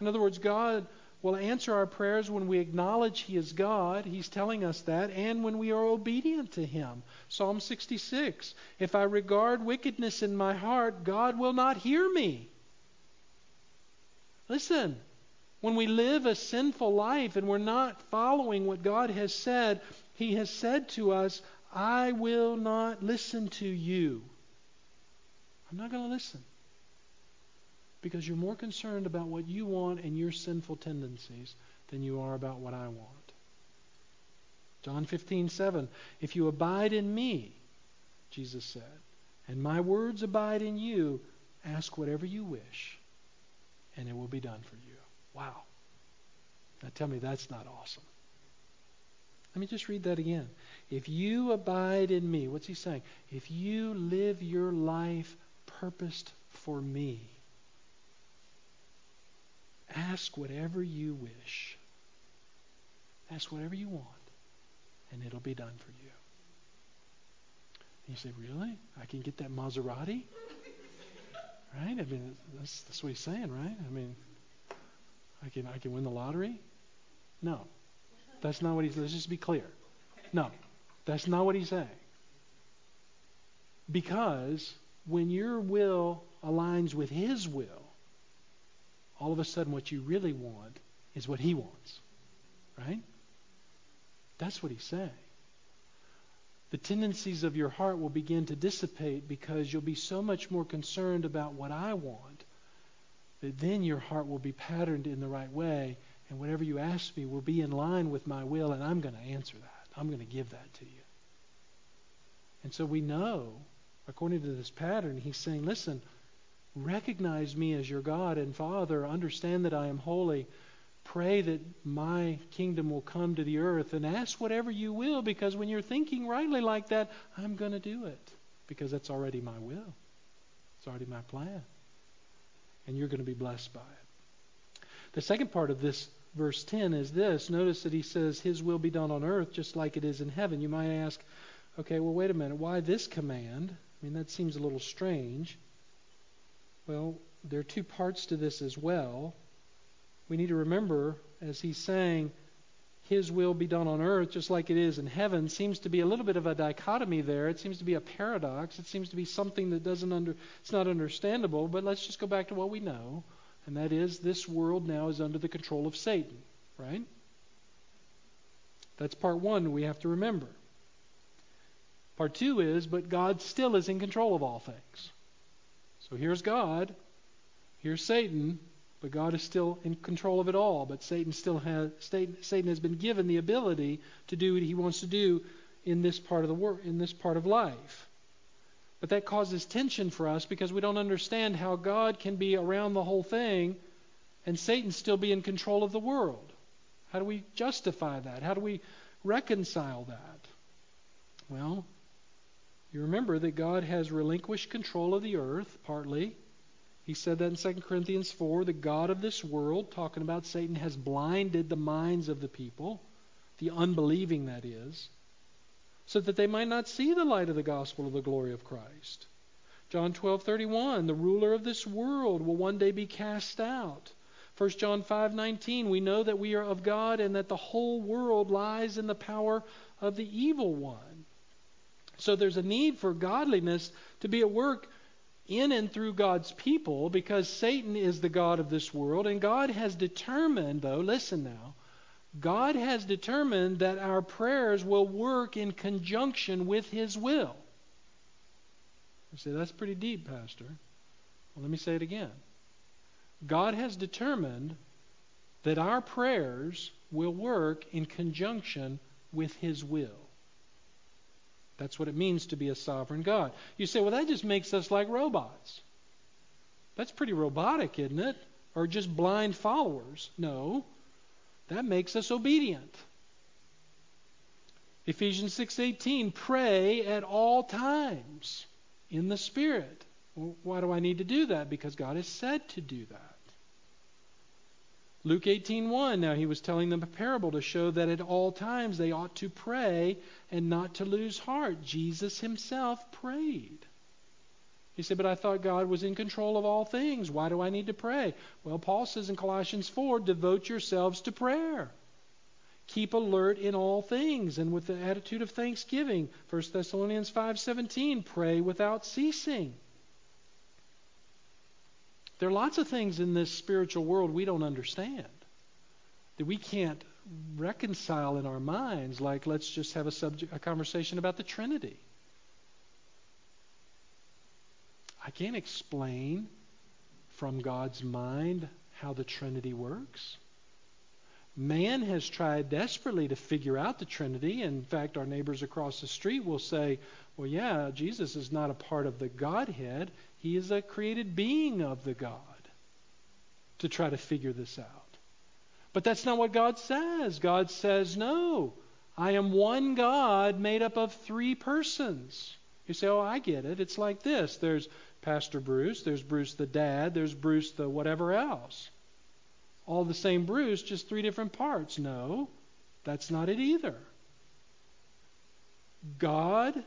In other words, God will answer our prayers when we acknowledge He is God. He's telling us that. And when we are obedient to Him. Psalm 66 If I regard wickedness in my heart, God will not hear me. Listen, when we live a sinful life and we're not following what God has said, He has said to us, I will not listen to you. I'm not going to listen because you're more concerned about what you want and your sinful tendencies than you are about what I want. John 15:7 If you abide in me, Jesus said, and my words abide in you, ask whatever you wish, and it will be done for you. Wow. Now tell me that's not awesome. Let me just read that again. If you abide in me, what's he saying? If you live your life purposed for me, Ask whatever you wish. Ask whatever you want, and it'll be done for you. And you say, Really? I can get that Maserati? Right? I mean, that's, that's what he's saying, right? I mean, I can, I can win the lottery? No. That's not what he's Let's just be clear. No. That's not what he's saying. Because when your will aligns with his will, all of a sudden what you really want is what he wants. Right? That's what he's saying. The tendencies of your heart will begin to dissipate because you'll be so much more concerned about what I want that then your heart will be patterned in the right way, and whatever you ask me will be in line with my will, and I'm going to answer that. I'm going to give that to you. And so we know, according to this pattern, he's saying, listen, Recognize me as your God and Father. Understand that I am holy. Pray that my kingdom will come to the earth and ask whatever you will because when you're thinking rightly like that, I'm going to do it because that's already my will. It's already my plan. And you're going to be blessed by it. The second part of this verse 10 is this. Notice that he says, His will be done on earth just like it is in heaven. You might ask, okay, well, wait a minute. Why this command? I mean, that seems a little strange. Well, there are two parts to this as well. We need to remember, as he's saying, his will be done on earth just like it is in heaven seems to be a little bit of a dichotomy there. It seems to be a paradox. It seems to be something that doesn't under it's not understandable, but let's just go back to what we know, and that is this world now is under the control of Satan, right? That's part 1 we have to remember. Part 2 is but God still is in control of all things. So here's God, here's Satan, but God is still in control of it all. But Satan still has Satan Satan has been given the ability to do what he wants to do in this part of the work, in this part of life. But that causes tension for us because we don't understand how God can be around the whole thing and Satan still be in control of the world. How do we justify that? How do we reconcile that? Well, you remember that God has relinquished control of the earth, partly. He said that in 2 Corinthians 4. The God of this world, talking about Satan, has blinded the minds of the people, the unbelieving, that is, so that they might not see the light of the gospel of the glory of Christ. John 12:31 The ruler of this world will one day be cast out. 1 John 5:19 We know that we are of God and that the whole world lies in the power of the evil one. So there's a need for godliness to be at work in and through God's people because Satan is the God of this world. And God has determined, though, listen now, God has determined that our prayers will work in conjunction with His will. You say, that's pretty deep, Pastor. Well, let me say it again. God has determined that our prayers will work in conjunction with His will. That's what it means to be a sovereign God. You say, well, that just makes us like robots. That's pretty robotic, isn't it? Or just blind followers. No, that makes us obedient. Ephesians 6:18 pray at all times in the spirit. Well, why do I need to do that? Because God has said to do that. Luke 18:1 now he was telling them a parable to show that at all times they ought to pray and not to lose heart. Jesus himself prayed. He said, But I thought God was in control of all things. Why do I need to pray? Well, Paul says in Colossians 4 devote yourselves to prayer. Keep alert in all things and with the attitude of thanksgiving. 1 Thessalonians 5:17 pray without ceasing. There are lots of things in this spiritual world we don't understand that we can't reconcile in our minds like let's just have a subject a conversation about the Trinity. I can't explain from God's mind how the Trinity works. Man has tried desperately to figure out the Trinity. In fact, our neighbors across the street will say, well, yeah, Jesus is not a part of the Godhead. He is a created being of the God to try to figure this out. But that's not what God says. God says, no, I am one God made up of three persons. You say, oh, I get it. It's like this there's Pastor Bruce, there's Bruce the dad, there's Bruce the whatever else. All the same Bruce, just three different parts. No, that's not it either. God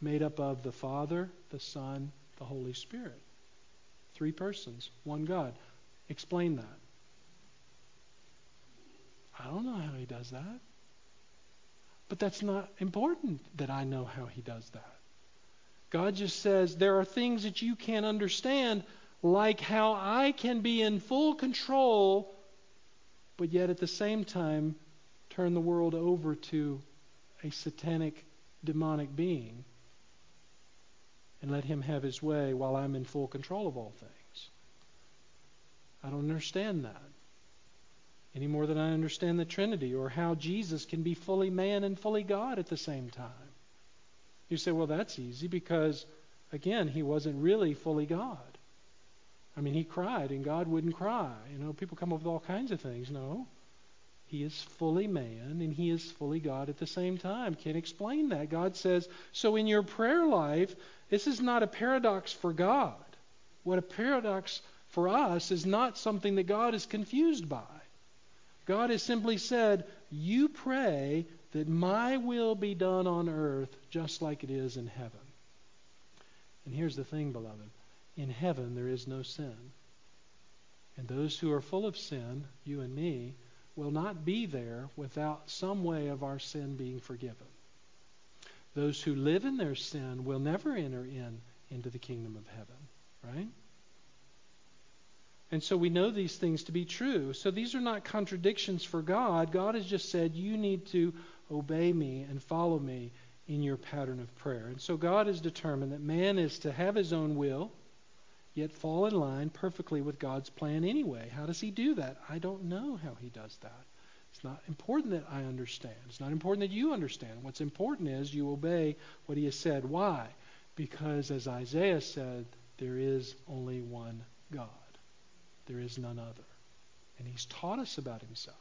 made up of the Father, the Son, the Holy Spirit. Three persons, one God. Explain that. I don't know how he does that. But that's not important that I know how he does that. God just says there are things that you can't understand, like how I can be in full control, but yet at the same time turn the world over to a satanic, demonic being and let him have his way while I'm in full control of all things. I don't understand that any more than I understand the Trinity or how Jesus can be fully man and fully God at the same time. You say, well, that's easy because, again, he wasn't really fully God. I mean, he cried and God wouldn't cry. You know, people come up with all kinds of things. No. He is fully man and he is fully God at the same time. Can't explain that. God says, so in your prayer life, this is not a paradox for God. What a paradox for us is not something that God is confused by. God has simply said, You pray that my will be done on earth just like it is in heaven. And here's the thing, beloved in heaven there is no sin. And those who are full of sin, you and me, will not be there without some way of our sin being forgiven. Those who live in their sin will never enter in into the kingdom of heaven, right? And so we know these things to be true. So these are not contradictions for God. God has just said, you need to obey me and follow me in your pattern of prayer. And so God has determined that man is to have his own will, yet fall in line perfectly with God's plan anyway. How does he do that? I don't know how he does that. It's not important that I understand. It's not important that you understand. What's important is you obey what he has said. Why? Because as Isaiah said, there is only one God. There is none other. And he's taught us about himself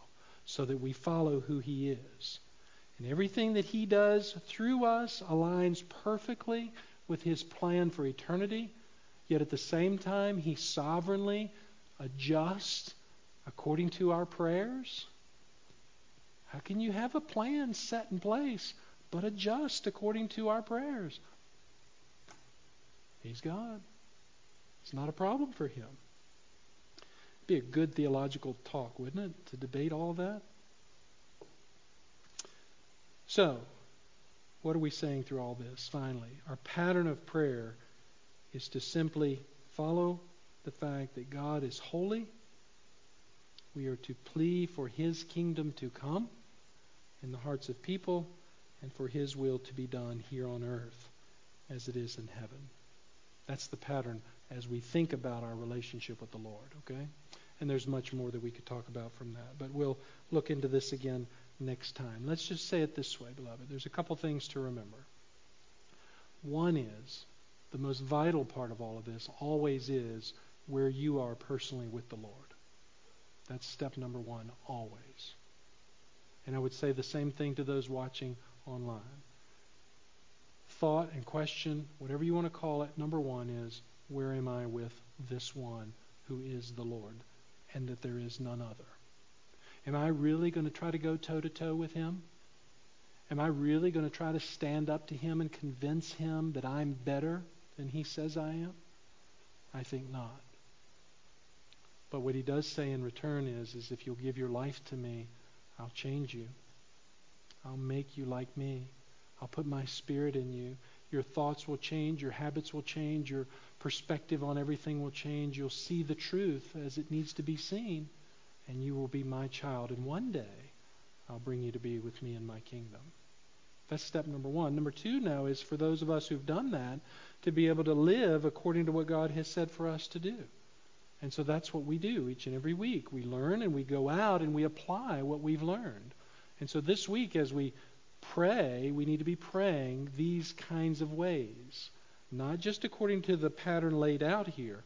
so that we follow who he is. And everything that he does through us aligns perfectly with his plan for eternity. Yet at the same time, he sovereignly adjusts according to our prayers. How can you have a plan set in place but adjust according to our prayers? He's God. It's not a problem for him. It'd be a good theological talk, wouldn't it, to debate all of that? So, what are we saying through all this finally? Our pattern of prayer is to simply follow the fact that God is holy. We are to plead for His kingdom to come in the hearts of people and for His will to be done here on earth as it is in heaven. That's the pattern as we think about our relationship with the Lord, okay? And there's much more that we could talk about from that. But we'll look into this again next time. Let's just say it this way, beloved. There's a couple things to remember. One is the most vital part of all of this always is where you are personally with the Lord. That's step number one, always. And I would say the same thing to those watching online. Thought and question, whatever you want to call it, number one is where am I with this one who is the Lord? and that there is none other. Am I really going to try to go toe to toe with him? Am I really going to try to stand up to him and convince him that I'm better than he says I am? I think not. But what he does say in return is, is if you'll give your life to me, I'll change you. I'll make you like me. I'll put my spirit in you. Your thoughts will change. Your habits will change. Your perspective on everything will change. You'll see the truth as it needs to be seen. And you will be my child. And one day, I'll bring you to be with me in my kingdom. That's step number one. Number two now is for those of us who've done that to be able to live according to what God has said for us to do. And so that's what we do each and every week. We learn and we go out and we apply what we've learned. And so this week, as we pray, we need to be praying these kinds of ways. Not just according to the pattern laid out here,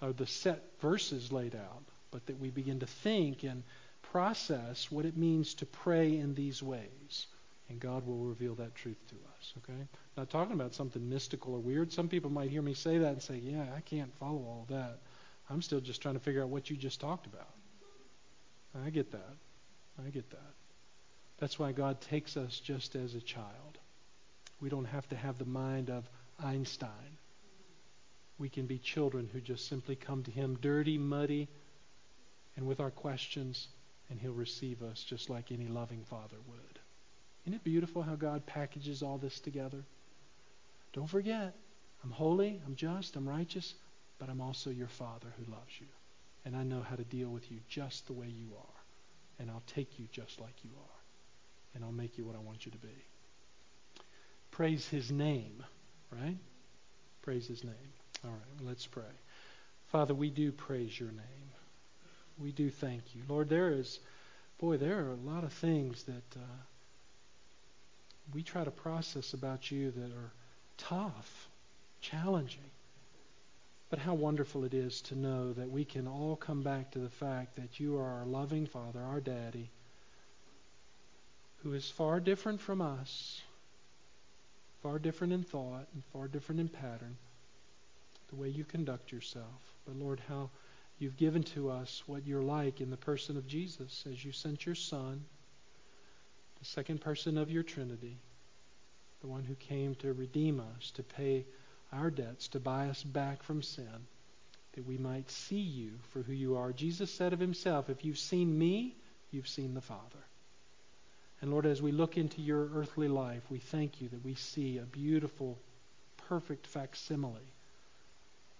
or the set verses laid out, but that we begin to think and process what it means to pray in these ways. And God will reveal that truth to us, okay? Not talking about something mystical or weird. Some people might hear me say that and say, yeah, I can't follow all that. I'm still just trying to figure out what you just talked about. I get that. I get that. That's why God takes us just as a child. We don't have to have the mind of Einstein. We can be children who just simply come to Him dirty, muddy, and with our questions, and He'll receive us just like any loving Father would. Isn't it beautiful how God packages all this together? Don't forget, I'm holy, I'm just, I'm righteous, but I'm also your Father who loves you. And I know how to deal with you just the way you are. And I'll take you just like you are. And I'll make you what I want you to be. Praise his name, right? Praise his name. All right, let's pray. Father, we do praise your name. We do thank you. Lord, there is, boy, there are a lot of things that uh, we try to process about you that are tough, challenging. But how wonderful it is to know that we can all come back to the fact that you are our loving Father, our Daddy, who is far different from us, far different in thought, and far different in pattern, the way you conduct yourself. But Lord, how you've given to us what you're like in the person of Jesus as you sent your Son, the second person of your Trinity, the one who came to redeem us, to pay our debts, to buy us back from sin, that we might see you for who you are. Jesus said of himself, If you've seen me, you've seen the Father. And Lord, as we look into your earthly life, we thank you that we see a beautiful, perfect facsimile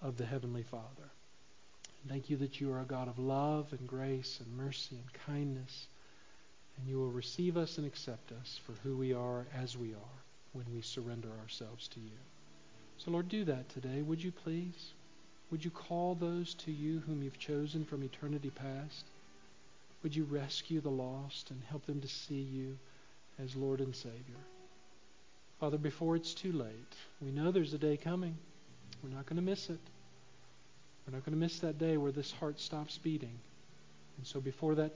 of the Heavenly Father. Thank you that you are a God of love and grace and mercy and kindness. And you will receive us and accept us for who we are as we are when we surrender ourselves to you. So, Lord, do that today, would you please? Would you call those to you whom you've chosen from eternity past? Would you rescue the lost and help them to see you as Lord and Savior? Father, before it's too late, we know there's a day coming. We're not going to miss it. We're not going to miss that day where this heart stops beating. And so before that